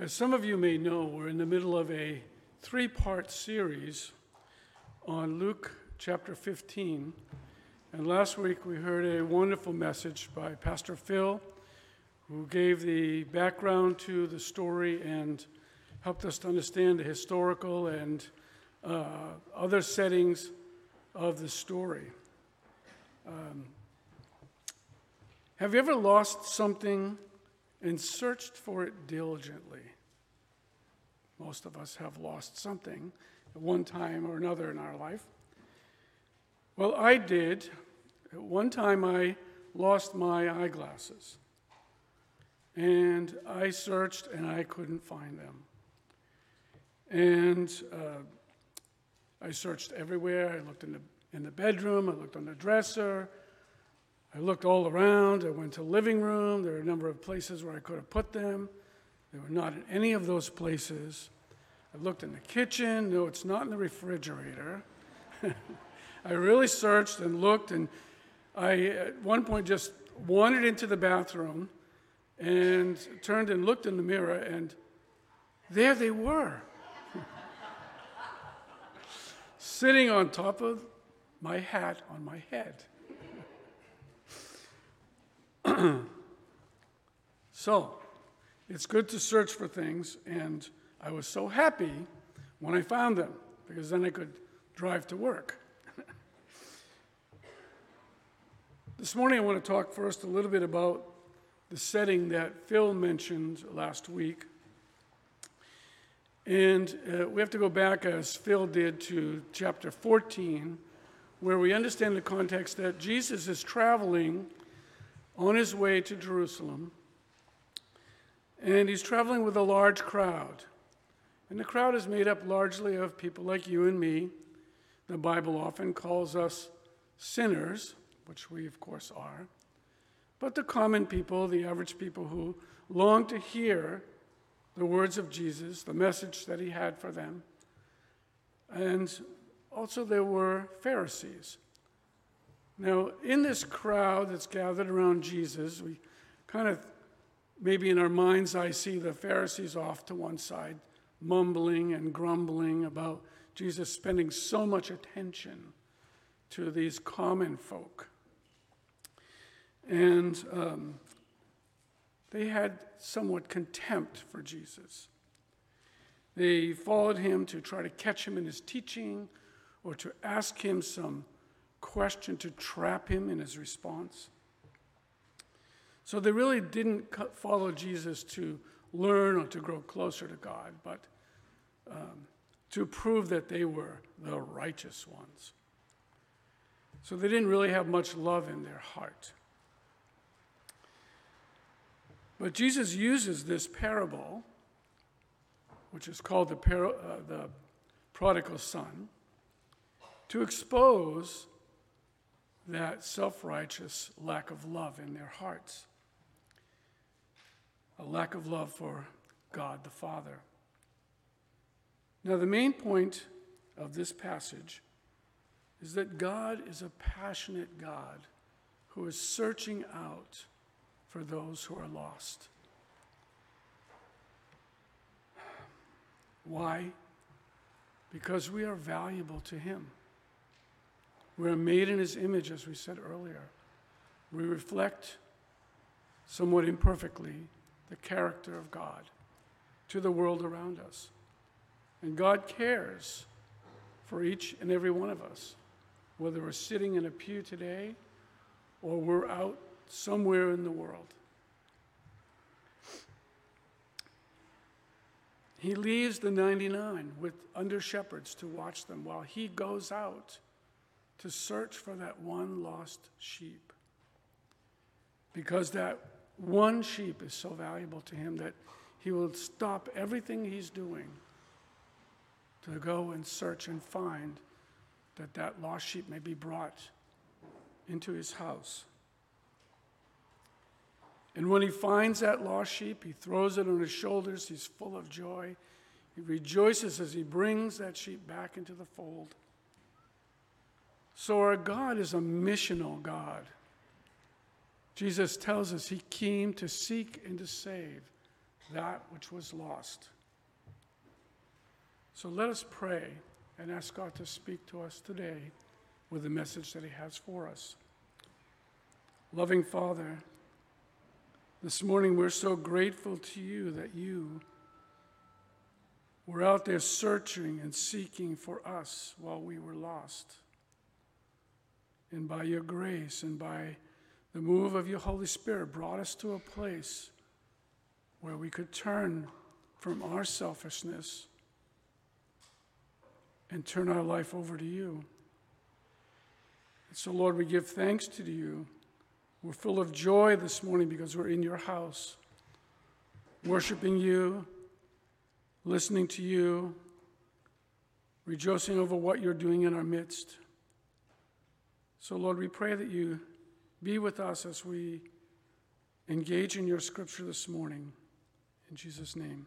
As some of you may know, we're in the middle of a three part series on Luke chapter 15. And last week we heard a wonderful message by Pastor Phil, who gave the background to the story and helped us to understand the historical and uh, other settings of the story. Um, have you ever lost something and searched for it diligently. Most of us have lost something at one time or another in our life. Well, I did. At one time, I lost my eyeglasses. And I searched and I couldn't find them. And uh, I searched everywhere. I looked in the, in the bedroom, I looked on the dresser, I looked all around. I went to the living room. There were a number of places where I could have put them. They were not in any of those places. I looked in the kitchen. No, it's not in the refrigerator. I really searched and looked, and I, at one point, just wandered into the bathroom and turned and looked in the mirror, and there they were. Sitting on top of my hat on my head. so, it's good to search for things, and I was so happy when I found them because then I could drive to work. this morning, I want to talk first a little bit about the setting that Phil mentioned last week. And uh, we have to go back, as Phil did, to chapter 14, where we understand the context that Jesus is traveling on his way to Jerusalem, and he's traveling with a large crowd. And the crowd is made up largely of people like you and me. The Bible often calls us sinners, which we, of course, are. But the common people, the average people who long to hear the words of Jesus, the message that he had for them. And also, there were Pharisees now, in this crowd that's gathered around Jesus, we kind of, maybe in our mind's eye, see the Pharisees off to one side, mumbling and grumbling about Jesus spending so much attention to these common folk. And um, they had somewhat contempt for Jesus. They followed him to try to catch him in his teaching or to ask him some question to trap him in his response. So they really didn't follow Jesus to learn or to grow closer to God, but um, to prove that they were the righteous ones. So they didn't really have much love in their heart. But Jesus uses this parable, which is called the, par- uh, the prodigal son, to expose that self righteous lack of love in their hearts, a lack of love for God the Father. Now, the main point of this passage is that God is a passionate God who is searching out for those who are lost. Why? Because we are valuable to Him. We are made in his image, as we said earlier. We reflect somewhat imperfectly the character of God to the world around us. And God cares for each and every one of us, whether we're sitting in a pew today or we're out somewhere in the world. He leaves the 99 with under shepherds to watch them while he goes out to search for that one lost sheep. Because that one sheep is so valuable to him that he will stop everything he's doing to go and search and find that that lost sheep may be brought into his house. And when he finds that lost sheep, he throws it on his shoulders. He's full of joy. He rejoices as he brings that sheep back into the fold. So, our God is a missional God. Jesus tells us he came to seek and to save that which was lost. So let us pray and ask God to speak to us today with the message that He has for us. Loving Father, this morning we're so grateful to you that you were out there searching and seeking for us while we were lost. And by your grace and by the move of your Holy Spirit, brought us to a place where we could turn from our selfishness and turn our life over to you. And so, Lord, we give thanks to you. We're full of joy this morning because we're in your house, worshiping you, listening to you, rejoicing over what you're doing in our midst. So, Lord, we pray that you be with us as we engage in your scripture this morning. In Jesus' name.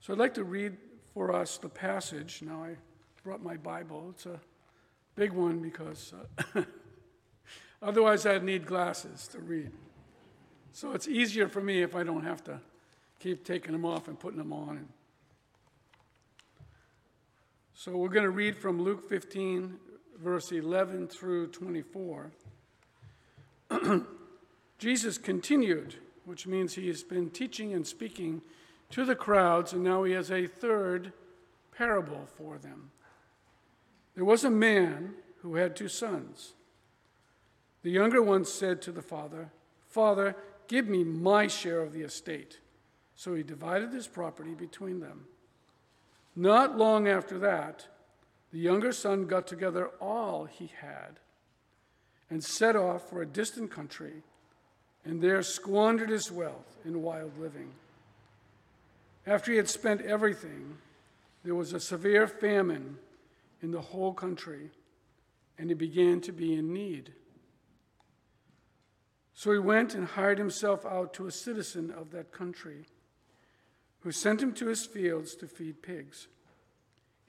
So I'd like to read for us the passage. Now, I brought my Bible. It's a big one because uh, otherwise I'd need glasses to read. So it's easier for me if I don't have to keep taking them off and putting them on. So we're going to read from Luke 15, verse 11 through 24. Jesus continued which means he has been teaching and speaking to the crowds, and now he has a third parable for them. There was a man who had two sons. The younger one said to the father, Father, give me my share of the estate. So he divided his property between them. Not long after that, the younger son got together all he had and set off for a distant country and there squandered his wealth in wild living. After he had spent everything, there was a severe famine in the whole country, and he began to be in need. So he went and hired himself out to a citizen of that country, who sent him to his fields to feed pigs.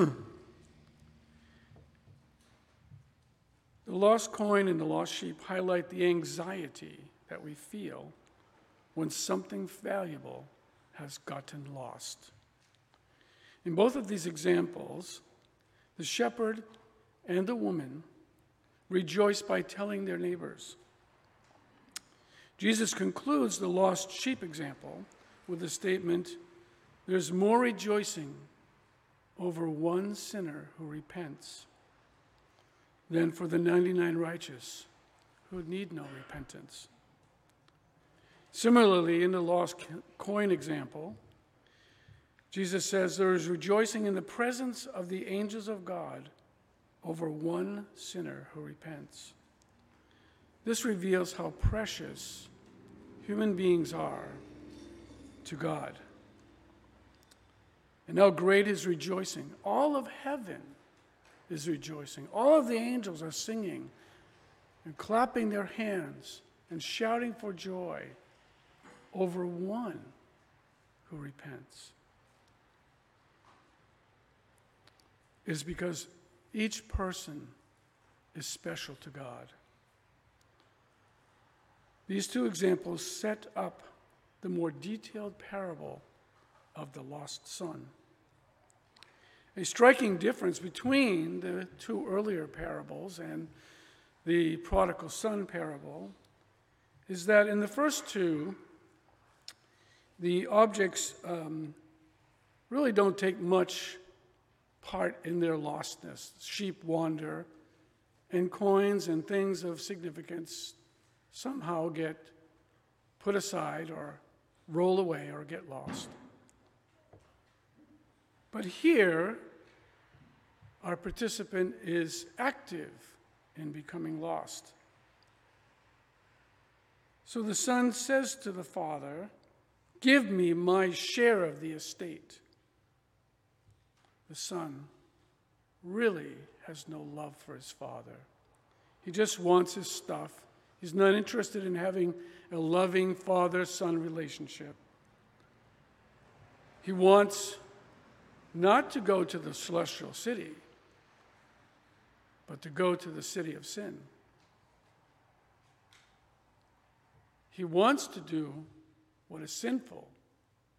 The lost coin and the lost sheep highlight the anxiety that we feel when something valuable has gotten lost. In both of these examples, the shepherd and the woman rejoice by telling their neighbors. Jesus concludes the lost sheep example with the statement There's more rejoicing over one sinner who repents than for the 99 righteous who need no repentance. Similarly, in the lost coin example, Jesus says there is rejoicing in the presence of the angels of God over one sinner who repents. This reveals how precious human beings are to God and how great is rejoicing. All of heaven is rejoicing. All of the angels are singing and clapping their hands and shouting for joy over one who repents. Is because each person is special to God. These two examples set up the more detailed parable of the lost son. A striking difference between the two earlier parables and the prodigal son parable is that in the first two, the objects um, really don't take much part in their lostness. Sheep wander, and coins and things of significance somehow get put aside or roll away or get lost. But here, our participant is active in becoming lost. So the son says to the father, Give me my share of the estate. The son really has no love for his father. He just wants his stuff. He's not interested in having a loving father son relationship. He wants not to go to the celestial city, but to go to the city of sin. He wants to do what is sinful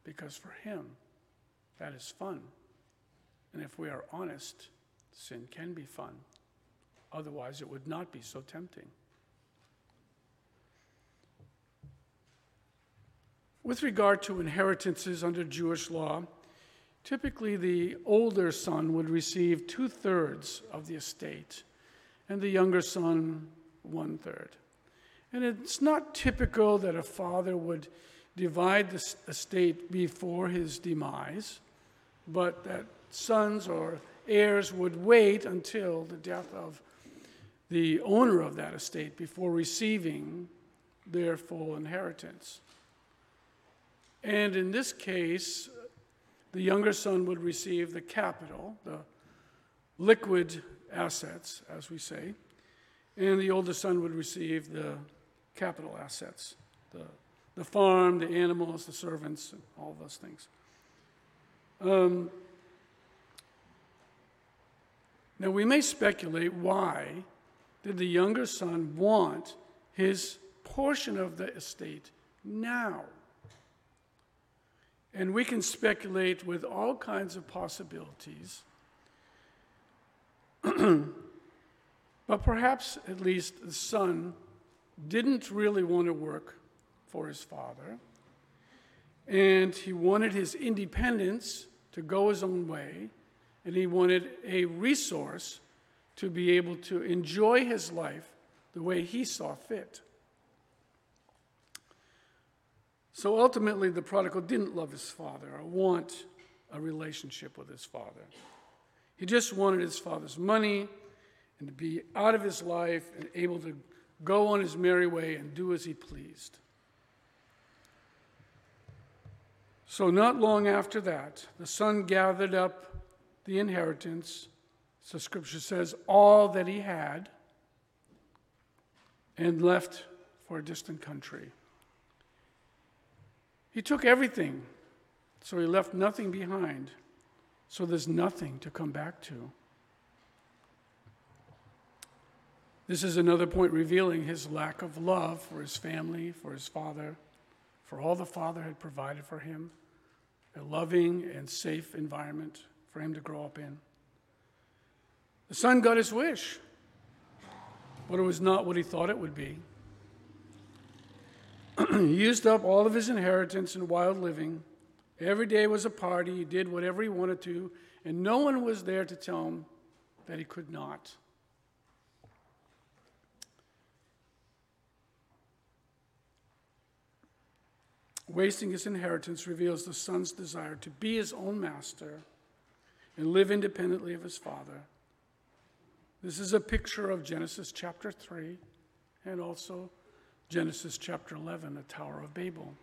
because for him, that is fun. And if we are honest, sin can be fun. Otherwise, it would not be so tempting. With regard to inheritances under Jewish law, typically the older son would receive two thirds of the estate, and the younger son one third. And it's not typical that a father would divide the estate before his demise, but that sons or heirs would wait until the death of the owner of that estate before receiving their full inheritance. And in this case, the younger son would receive the capital, the liquid assets, as we say, and the older son would receive the capital assets, the, the farm, the animals, the servants, all those things. Um, now, we may speculate why did the younger son want his portion of the estate now? And we can speculate with all kinds of possibilities. but perhaps at least the son didn't really want to work for his father. And he wanted his independence to go his own way. And he wanted a resource to be able to enjoy his life the way he saw fit. So ultimately, the prodigal didn't love his father or want a relationship with his father. He just wanted his father's money and to be out of his life and able to go on his merry way and do as he pleased. So, not long after that, the son gathered up the inheritance, so scripture says, all that he had, and left for a distant country. He took everything, so he left nothing behind. So there's nothing to come back to. This is another point revealing his lack of love for his family, for his father, for all the father had provided for him, a loving and safe environment for him to grow up in. The son got his wish, but it was not what he thought it would be. he used up all of his inheritance in wild living. Every day was a party. He did whatever he wanted to, and no one was there to tell him that he could not. Wasting his inheritance reveals the son's desire to be his own master and live independently of his father. This is a picture of Genesis chapter 3 and also Genesis chapter 11, the Tower of Babel.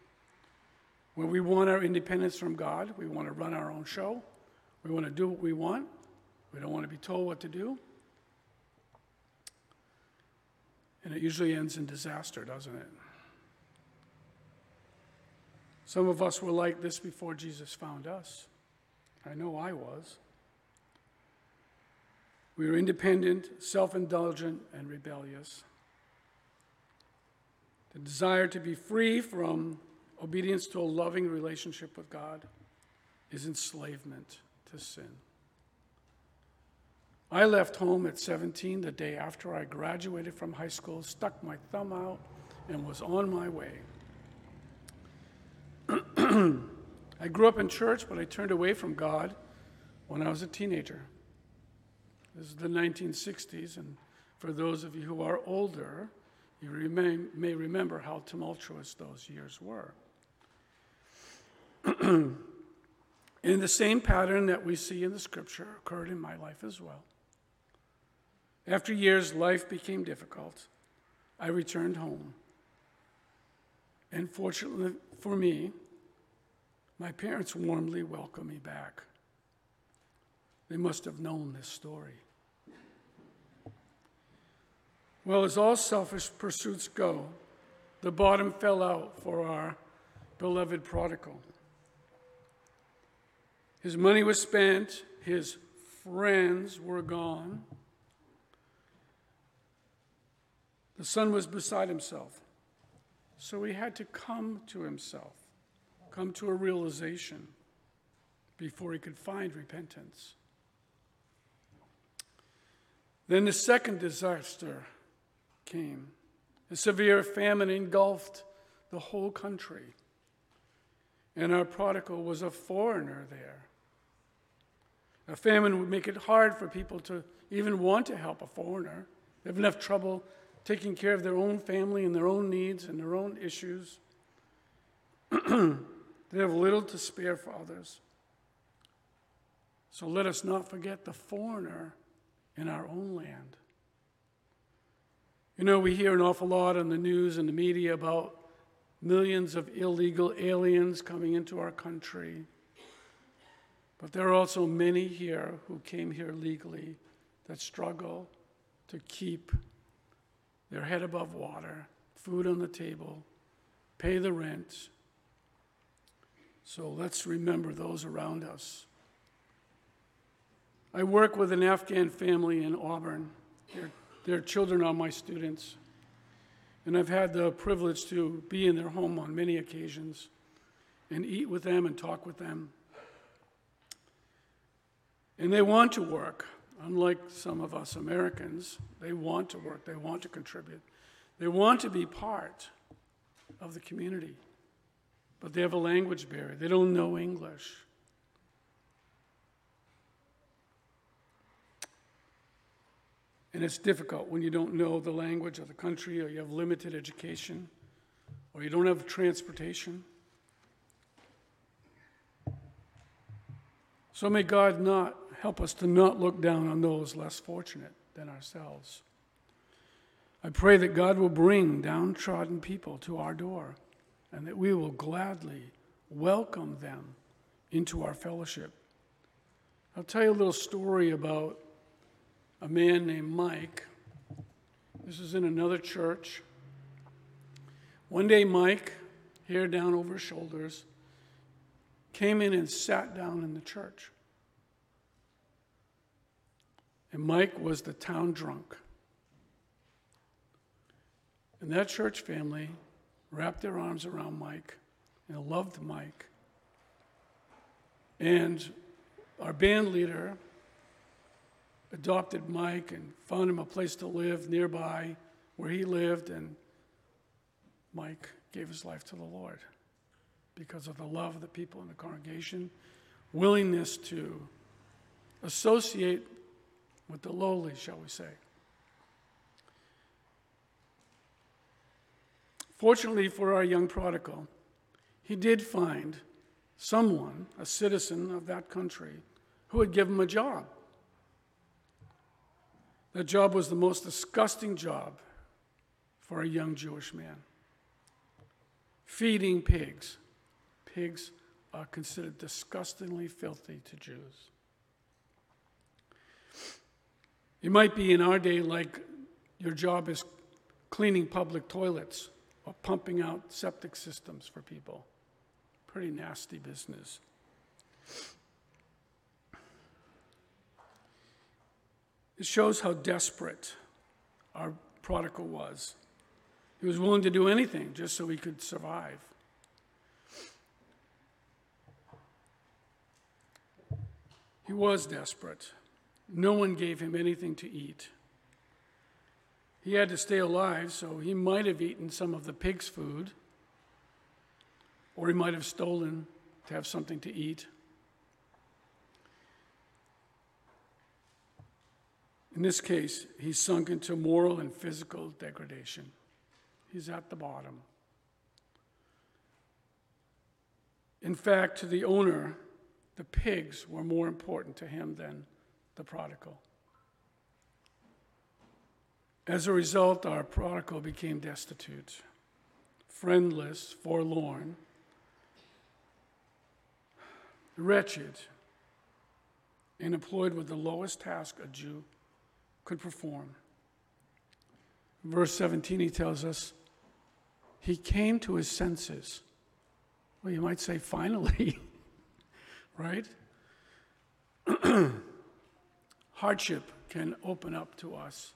Where we want our independence from God, we want to run our own show, we want to do what we want, we don't want to be told what to do. And it usually ends in disaster, doesn't it? Some of us were like this before Jesus found us. I know I was. We were independent, self indulgent, and rebellious. The desire to be free from obedience to a loving relationship with God is enslavement to sin. I left home at 17 the day after I graduated from high school, stuck my thumb out, and was on my way. I grew up in church, but I turned away from God when I was a teenager. This is the 1960s, and for those of you who are older, you may remember how tumultuous those years were. in the same pattern that we see in the scripture occurred in my life as well. After years, life became difficult. I returned home. And fortunately for me, my parents warmly welcomed me back. They must have known this story. Well, as all selfish pursuits go, the bottom fell out for our beloved prodigal. His money was spent, his friends were gone. The son was beside himself. So he had to come to himself, come to a realization before he could find repentance. Then the second disaster came. A severe famine engulfed the whole country. And our prodigal was a foreigner there. A famine would make it hard for people to even want to help a foreigner. They have enough trouble taking care of their own family and their own needs and their own issues. they have little to spare for others. So let us not forget the foreigner in our own land. You know, we hear an awful lot on the news and the media about millions of illegal aliens coming into our country. But there are also many here who came here legally that struggle to keep their head above water, food on the table, pay the rent. So let's remember those around us. I work with an Afghan family in Auburn. Their, their children are my students. And I've had the privilege to be in their home on many occasions and eat with them and talk with them. And they want to work. Unlike some of us Americans, they want to work, they want to contribute, they want to be part of the community. But they have a language barrier, they don't know English. And it's difficult when you don't know the language of the country, or you have limited education, or you don't have transportation. So may God not help us to not look down on those less fortunate than ourselves. I pray that God will bring downtrodden people to our door and that we will gladly welcome them into our fellowship. I'll tell you a little story about a man named Mike. This is in another church. One day, Mike, hair down over his shoulders, came in and sat down in the church. And Mike was the town drunk. And that church family wrapped their arms around Mike and loved Mike. And our band leader adopted Mike and found him a place to live nearby where he lived, and Mike gave his life to the Lord because of the love of the people in the congregation, willingness to associate with the lowly, shall we say. Fortunately for our young prodigal, he did find someone, a citizen of that country, who would give him a job. That job was the most disgusting job for a young Jewish man feeding pigs. Pigs are considered disgustingly filthy to Jews. It might be in our day like your job is cleaning public toilets or pumping out septic systems for people. pretty nasty business. It shows how desperate our prodigal was. He was willing to do anything just so he could survive. He was desperate. No one gave him anything to eat. He had to stay alive, so he might have eaten some of the pig's food, or he might have stolen to have something to eat. In this case, he's sunk into moral and physical degradation. He's at the bottom. In fact, to the owner, the pigs were more important to him than the prodigal. As a result, our prodigal became destitute, friendless, forlorn, wretched, and employed with the lowest task a Jew could perform. Verse 17, he tells us, he came to his senses. Well, you might say, finally, right? Hardship can open up to us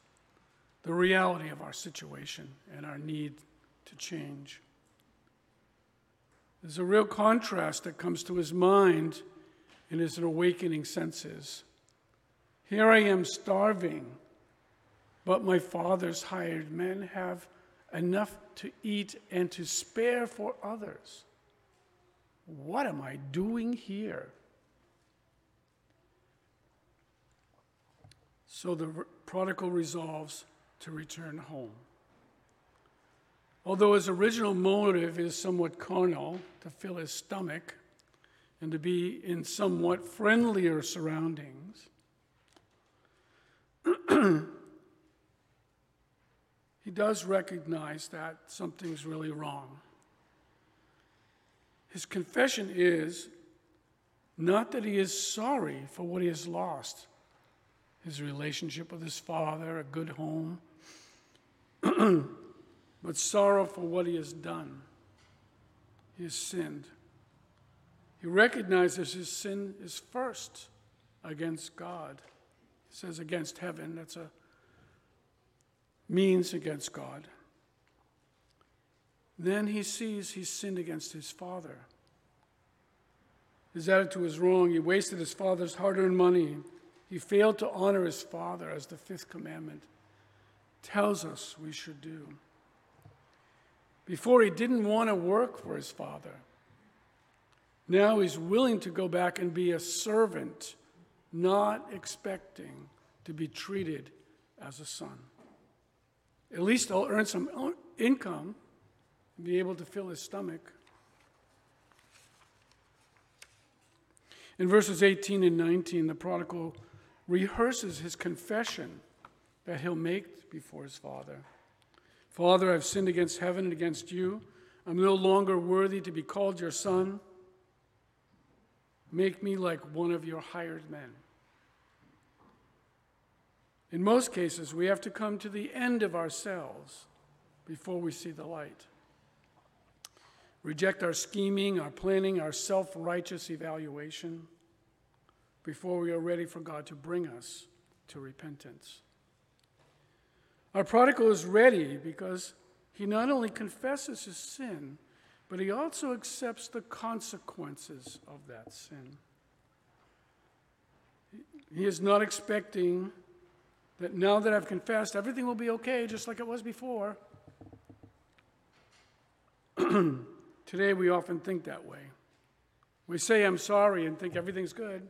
the reality of our situation and our need to change. There's a real contrast that comes to his mind in his awakening senses. Here I am starving but my father's hired men have enough to eat and to spare for others. What am I doing here? So the prodigal resolves to return home. Although his original motive is somewhat carnal, to fill his stomach and to be in somewhat friendlier surroundings, he does recognize that something's really wrong. His confession is not that he is sorry for what he has lost his relationship with his father, a good home, but sorrow for what he has done. He has sinned. He recognizes his sin is first against God. He says against heaven. That's a means against God. Then he sees he's sinned against his father. His attitude was wrong. He wasted his father's hard earned money. He failed to honor his father, as the fifth commandment tells us we should do. Before, he didn't want to work for his father. Now he's willing to go back and be a servant, not expecting to be treated as a son. At least he'll earn some income and be able to fill his stomach. In verses 18 and 19, the prodigal rehearses his confession that he'll make before his father. Father, I've sinned against heaven and against you. I'm no longer worthy to be called your son. Make me like one of your hired men. In most cases, we have to come to the end of ourselves before we see the light. Reject our scheming, our planning, our self righteous evaluation before we are ready for God to bring us to repentance. Our prodigal is ready because he not only confesses his sin, but he also accepts the consequences of that sin. He is not expecting that now that I've confessed, everything will be okay, just like it was before. Today, we often think that way. We say, I'm sorry, and think everything's good.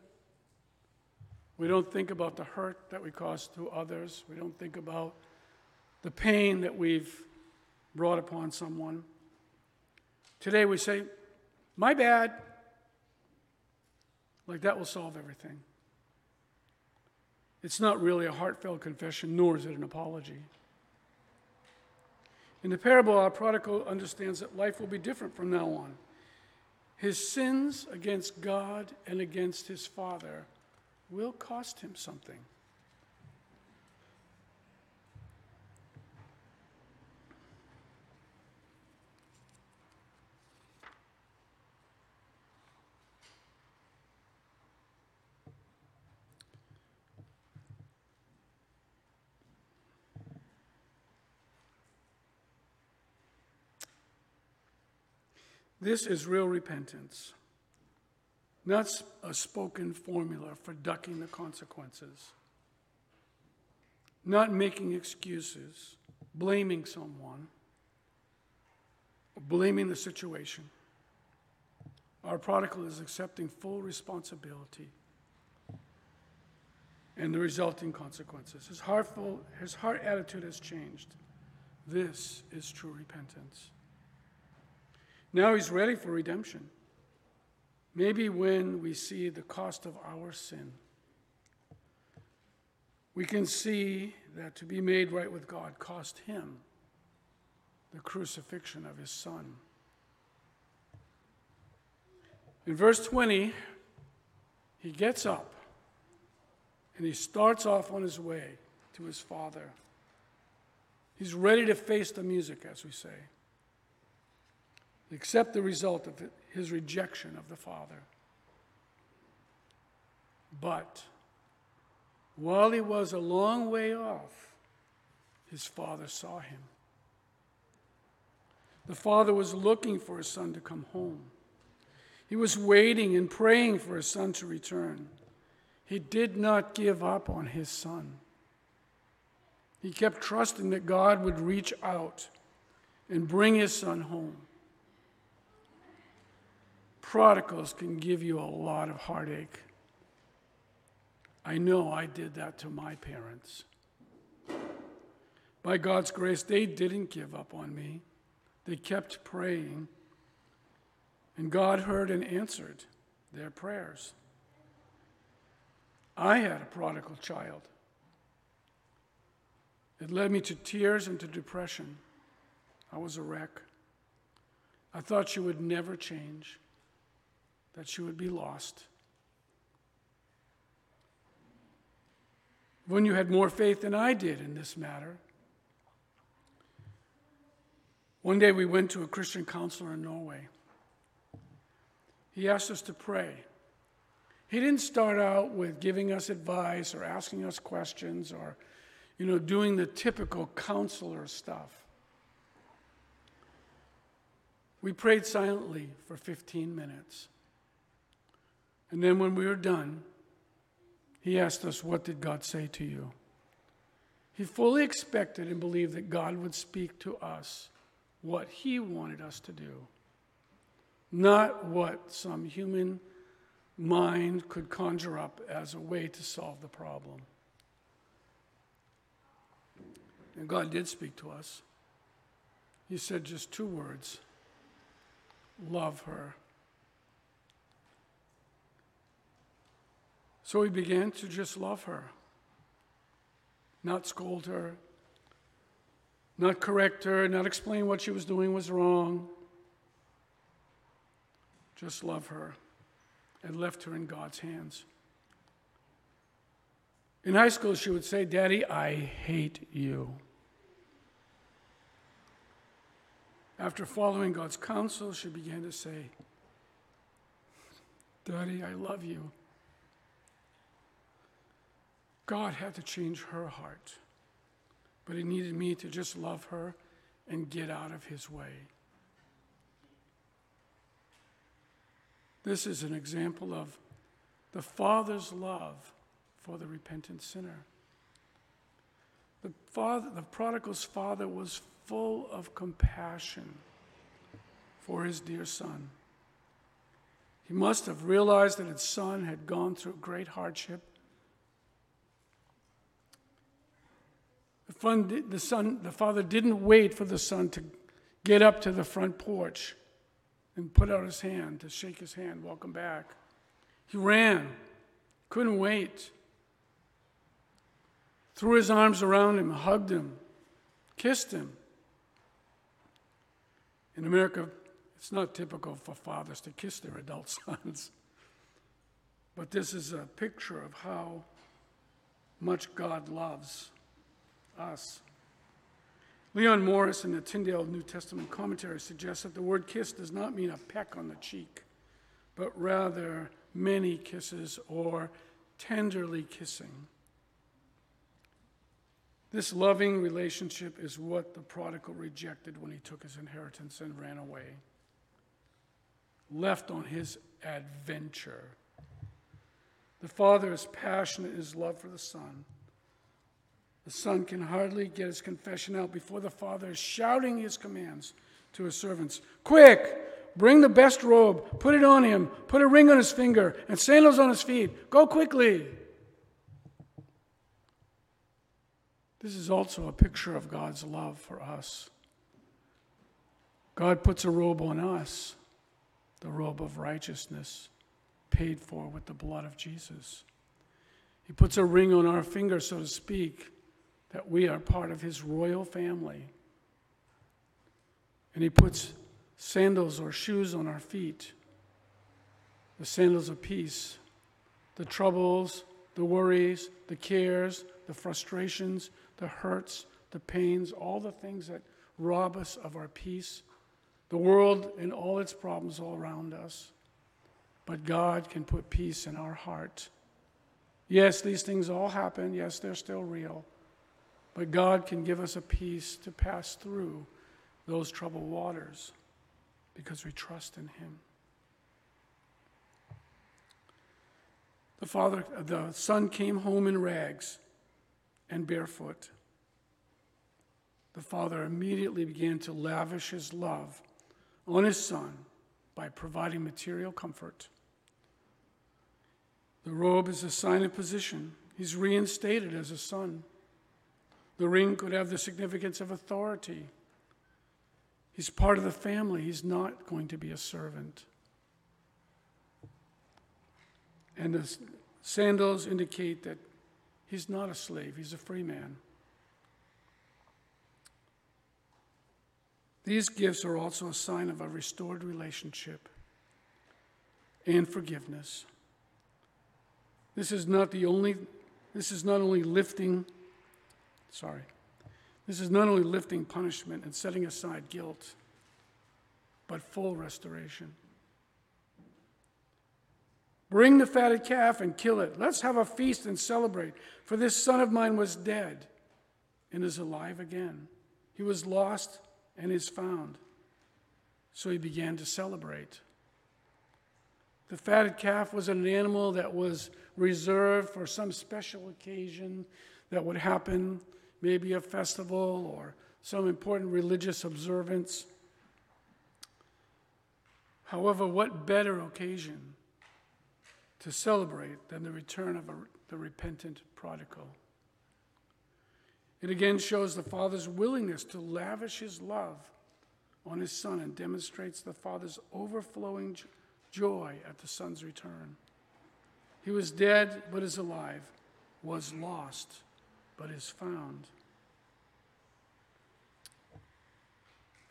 We don't think about the hurt that we cause to others. We don't think about the pain that we've brought upon someone. Today, we say, My bad. Like that will solve everything. It's not really a heartfelt confession, nor is it an apology. In the parable, our prodigal understands that life will be different from now on. His sins against God and against his father will cost him something. This is real repentance, not a spoken formula for ducking the consequences, not making excuses, blaming someone, blaming the situation. Our prodigal is accepting full responsibility and the resulting consequences. His, heartful, his heart attitude has changed. This is true repentance. Now he's ready for redemption. Maybe when we see the cost of our sin, we can see that to be made right with God cost him the crucifixion of his son. In verse 20, he gets up and he starts off on his way to his father. He's ready to face the music, as we say, accept the result of his rejection of the father. But while he was a long way off, his father saw him. The father was looking for his son to come home. He was waiting and praying for his son to return. He did not give up on his son. He kept trusting that God would reach out and bring his son home. Prodigals can give you a lot of heartache. I know I did that to my parents. By God's grace, they didn't give up on me. They kept praying, and God heard and answered their prayers. I had a prodigal child. It led me to tears and to depression. I was a wreck. I thought she would never change, that she would be lost. When you had more faith than I did in this matter, one day we went to a Christian counselor in Norway. He asked us to pray. He didn't start out with giving us advice or asking us questions or, you know, doing the typical counselor stuff. We prayed silently for 15 minutes. And then when we were done, he asked us, What did God say to you? He fully expected and believed that God would speak to us what He wanted us to do, not what some human mind could conjure up as a way to solve the problem. And God did speak to us. He said just two words love her. So he began to just love her, not scold her, not correct her, not explain what she was doing was wrong. Just love her and left her in God's hands. In high school, she would say, Daddy, I hate you. After following God's counsel, she began to say, Daddy, I love you. God had to change her heart but he needed me to just love her and get out of his way. This is an example of the Father's love for the repentant sinner. The, father, the prodigal's father was full of compassion for his dear son. He must have realized that his son had gone through great hardship the, son, the father didn't wait for the son to get up to the front porch and put out his hand to shake his hand, welcome back. He ran, couldn't wait. Threw his arms around him, hugged him, kissed him. In America, it's not typical for fathers to kiss their adult sons. But this is a picture of how much God loves us. Leon Morris in the Tyndale New Testament commentary suggests that the word kiss does not mean a peck on the cheek, but rather many kisses or tenderly kissing. This loving relationship is what the prodigal rejected when he took his inheritance and ran away. left on his adventure. The Father is passionate in his love for the Son. The Son can hardly get his confession out before the Father is shouting his commands to his servants Quick, bring the best robe, put it on him, put a ring on his finger, and sandals on his feet. Go quickly. This is also a picture of God's love for us. God puts a robe on us, the robe of righteousness, paid for with the blood of Jesus. He puts a ring on our finger, so to speak, that we are part of his royal family. And he puts sandals or shoes on our feet, the sandals of peace, the troubles, the worries, the cares, the frustrations, the hurts, the pains, all the things that rob us of our peace, the world and all its problems all around us. But God can put peace in our heart. Yes, these things all happen. Yes, they're still real. But God can give us a peace to pass through those troubled waters because we trust in Him. The father, the son came home in rags and barefoot. The father immediately began to lavish his love on his son by providing material comfort. The robe is a sign of position. He's reinstated as a son. The ring could have the significance of authority. He's part of the family, he's not going to be a servant. And the sandals indicate that he's not a slave, he's a free man. These gifts are also a sign of a restored relationship and forgiveness. This is not the only, this is not only lifting Sorry. This is not only lifting punishment and setting aside guilt, but full restoration. Bring the fatted calf and kill it. Let's have a feast and celebrate. For this son of mine was dead and is alive again. He was lost and is found. So he began to celebrate. The fatted calf was an animal that was reserved for some special occasion that would happen maybe a festival or some important religious observance. However, what better occasion to celebrate than the return of a, the repentant prodigal? It again shows the Father's willingness to lavish his love on his Son and demonstrates the Father's overflowing joy at the Son's return. He was dead, but is alive, was lost, but is found.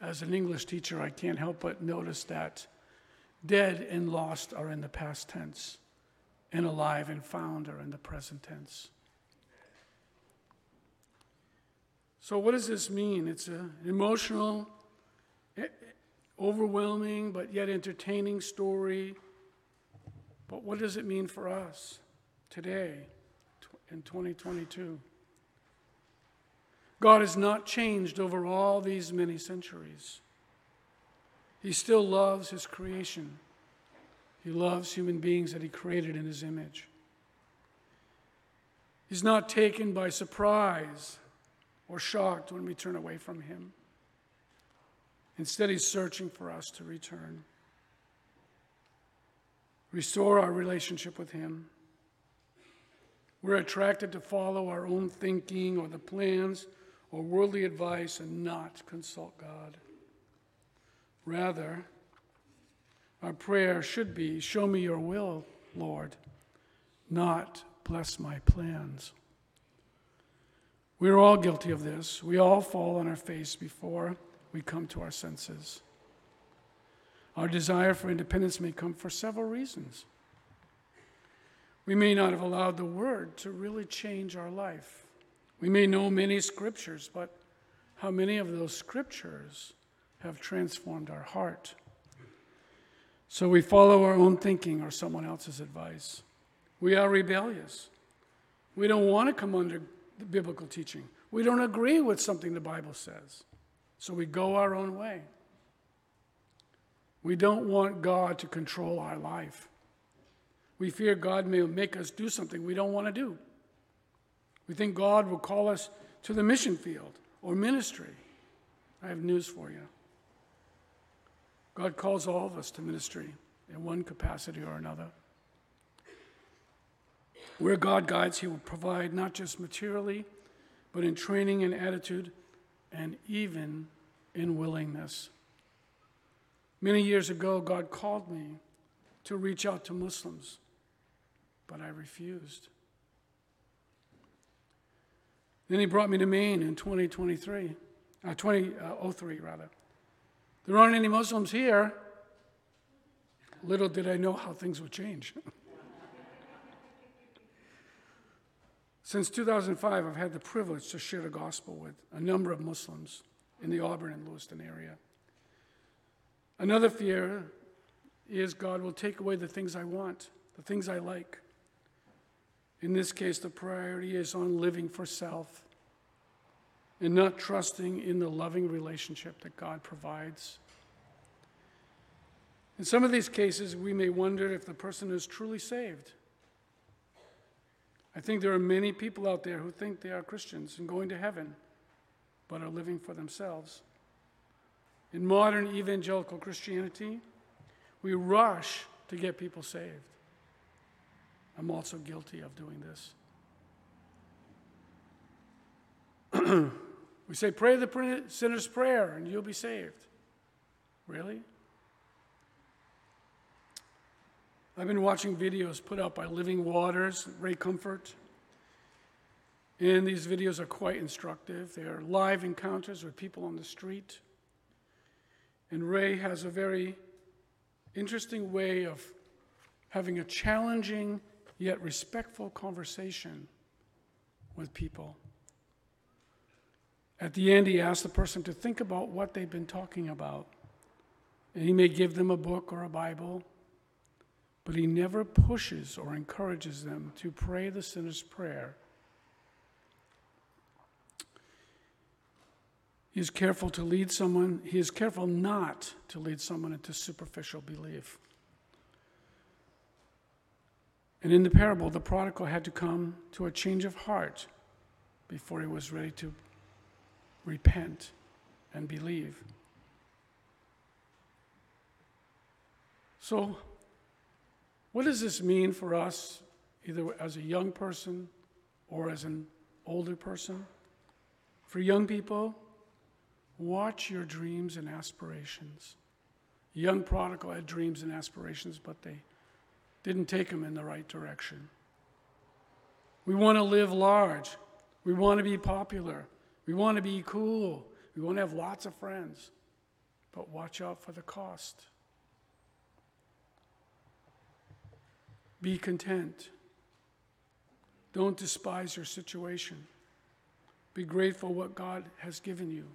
As an English teacher, I can't help but notice that dead and lost are in the past tense, and alive and found are in the present tense. So, what does this mean? It's an emotional, overwhelming, but yet entertaining story. But what does it mean for us today in 2022? God has not changed over all these many centuries. He still loves His creation. He loves human beings that He created in His image. He's not taken by surprise or shocked when we turn away from Him. Instead, He's searching for us to return. Restore our relationship with Him. We're attracted to follow our own thinking or the plans or worldly advice and not consult God. Rather, our prayer should be Show me your will, Lord, not bless my plans. We're all guilty of this. We all fall on our face before we come to our senses. Our desire for independence may come for several reasons. We may not have allowed the Word to really change our life. We may know many scriptures, but how many of those scriptures have transformed our heart? So we follow our own thinking or someone else's advice. We are rebellious. We don't want to come under the biblical teaching. We don't agree with something the Bible says. So we go our own way. We don't want God to control our life. We fear God may make us do something we don't want to do. We think God will call us to the mission field or ministry. I have news for you. God calls all of us to ministry in one capacity or another. Where God guides, He will provide not just materially, but in training and attitude, and even in willingness. Many years ago, God called me to reach out to Muslims, but I refused. Then He brought me to Maine in 2023, uh, 2003 uh, rather. There aren't any Muslims here. Little did I know how things would change. Since 2005, I've had the privilege to share the gospel with a number of Muslims in the Auburn and Lewiston area. Another fear is God will take away the things I want, the things I like. In this case, the priority is on living for self and not trusting in the loving relationship that God provides. In some of these cases, we may wonder if the person is truly saved. I think there are many people out there who think they are Christians and going to heaven, but are living for themselves. In modern evangelical Christianity, we rush to get people saved. I'm also guilty of doing this. we say, Pray the sinner's prayer and you'll be saved. Really? I've been watching videos put out by Living Waters, Ray Comfort. And these videos are quite instructive. They are live encounters with people on the street. And Ray has a very interesting way of having a challenging yet respectful conversation with people. At the end, he asks the person to think about what they've been talking about. And he may give them a book or a Bible but he never pushes or encourages them to pray the sinner's prayer. He is careful to lead someone, he is careful not to lead someone into superficial belief. And in the parable, the prodigal had to come to a change of heart before he was ready to repent and believe. So, what does this mean for us, either as a young person or as an older person? For young people, watch your dreams and aspirations. young prodigal had dreams and aspirations, but they didn't take him in the right direction. We want to live large. We want to be popular. We want to be cool. We want to have lots of friends. But watch out for the cost. Be content. Don't despise your situation. Be grateful what God has given you.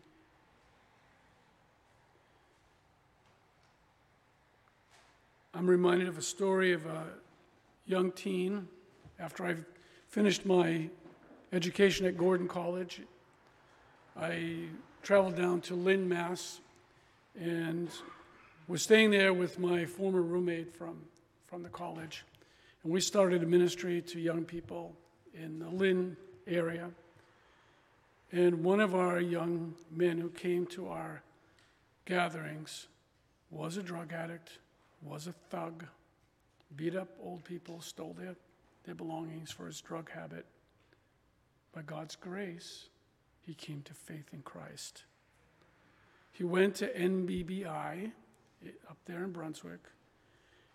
I'm reminded of a story of a young teen after I finished my education at Gordon College. I traveled down to Lynn, Mass, and was staying there with my former roommate from, from the college. And we started a ministry to young people in the Lynn area. And one of our young men who came to our gatherings was a drug addict, was a thug, beat up old people, stole their, their belongings for his drug habit. By God's grace, he came to faith in Christ. He went to NBBI eh, up there in Brunswick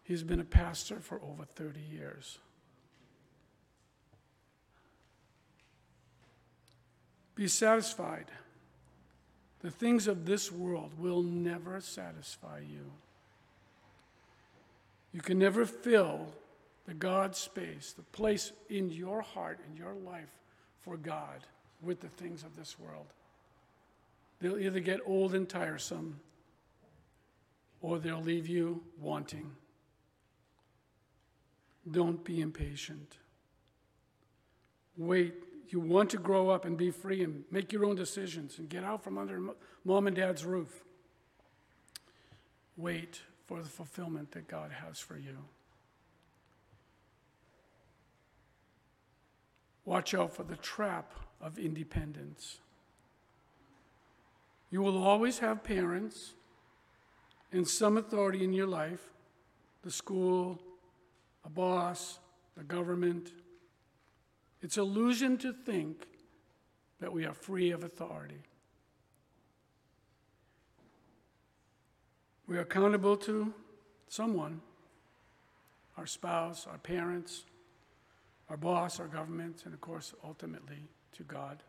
He's been a pastor for over 30 years. Be satisfied. The things of this world will never satisfy you. You can never fill the God space, the place in your heart, in your life for God with the things of this world. They'll either get old and tiresome or they'll leave you wanting. Don't be impatient. Wait. You want to grow up and be free and make your own decisions and get out from under mom and dad's roof. Wait for the fulfillment that God has for you. Watch out for the trap of independence. You will always have parents and some authority in your life the school, a boss, the government. It's illusion to think that we are free of authority. We are accountable to someone our spouse, our parents, our boss, our government, and of course, ultimately to God.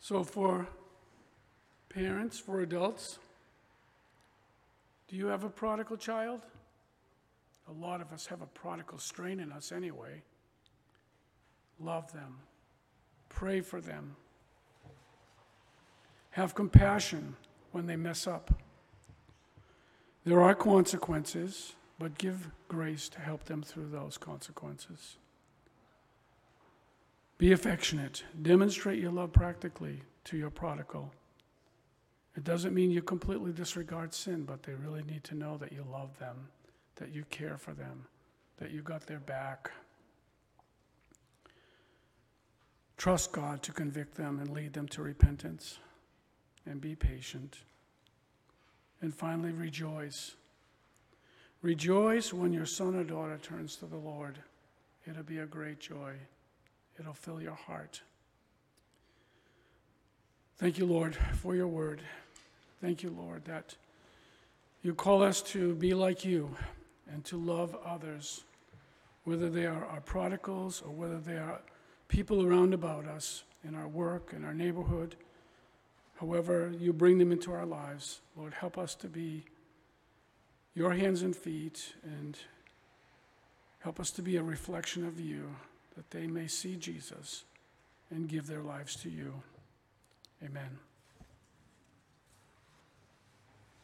So, for parents, for adults, do you have a prodigal child? A lot of us have a prodigal strain in us anyway. Love them, pray for them, have compassion when they mess up. There are consequences, but give grace to help them through those consequences. Be affectionate. Demonstrate your love practically to your prodigal. It doesn't mean you completely disregard sin, but they really need to know that you love them, that you care for them, that you got their back. Trust God to convict them and lead them to repentance, and be patient. And finally, rejoice. Rejoice when your son or daughter turns to the Lord. It'll be a great joy, it'll fill your heart. Thank you, Lord, for your word. Thank you, Lord, that you call us to be like you and to love others, whether they are our prodigals or whether they are people around about us in our work, in our neighborhood, however you bring them into our lives. Lord, help us to be your hands and feet and help us to be a reflection of you, that they may see Jesus and give their lives to you. Amen.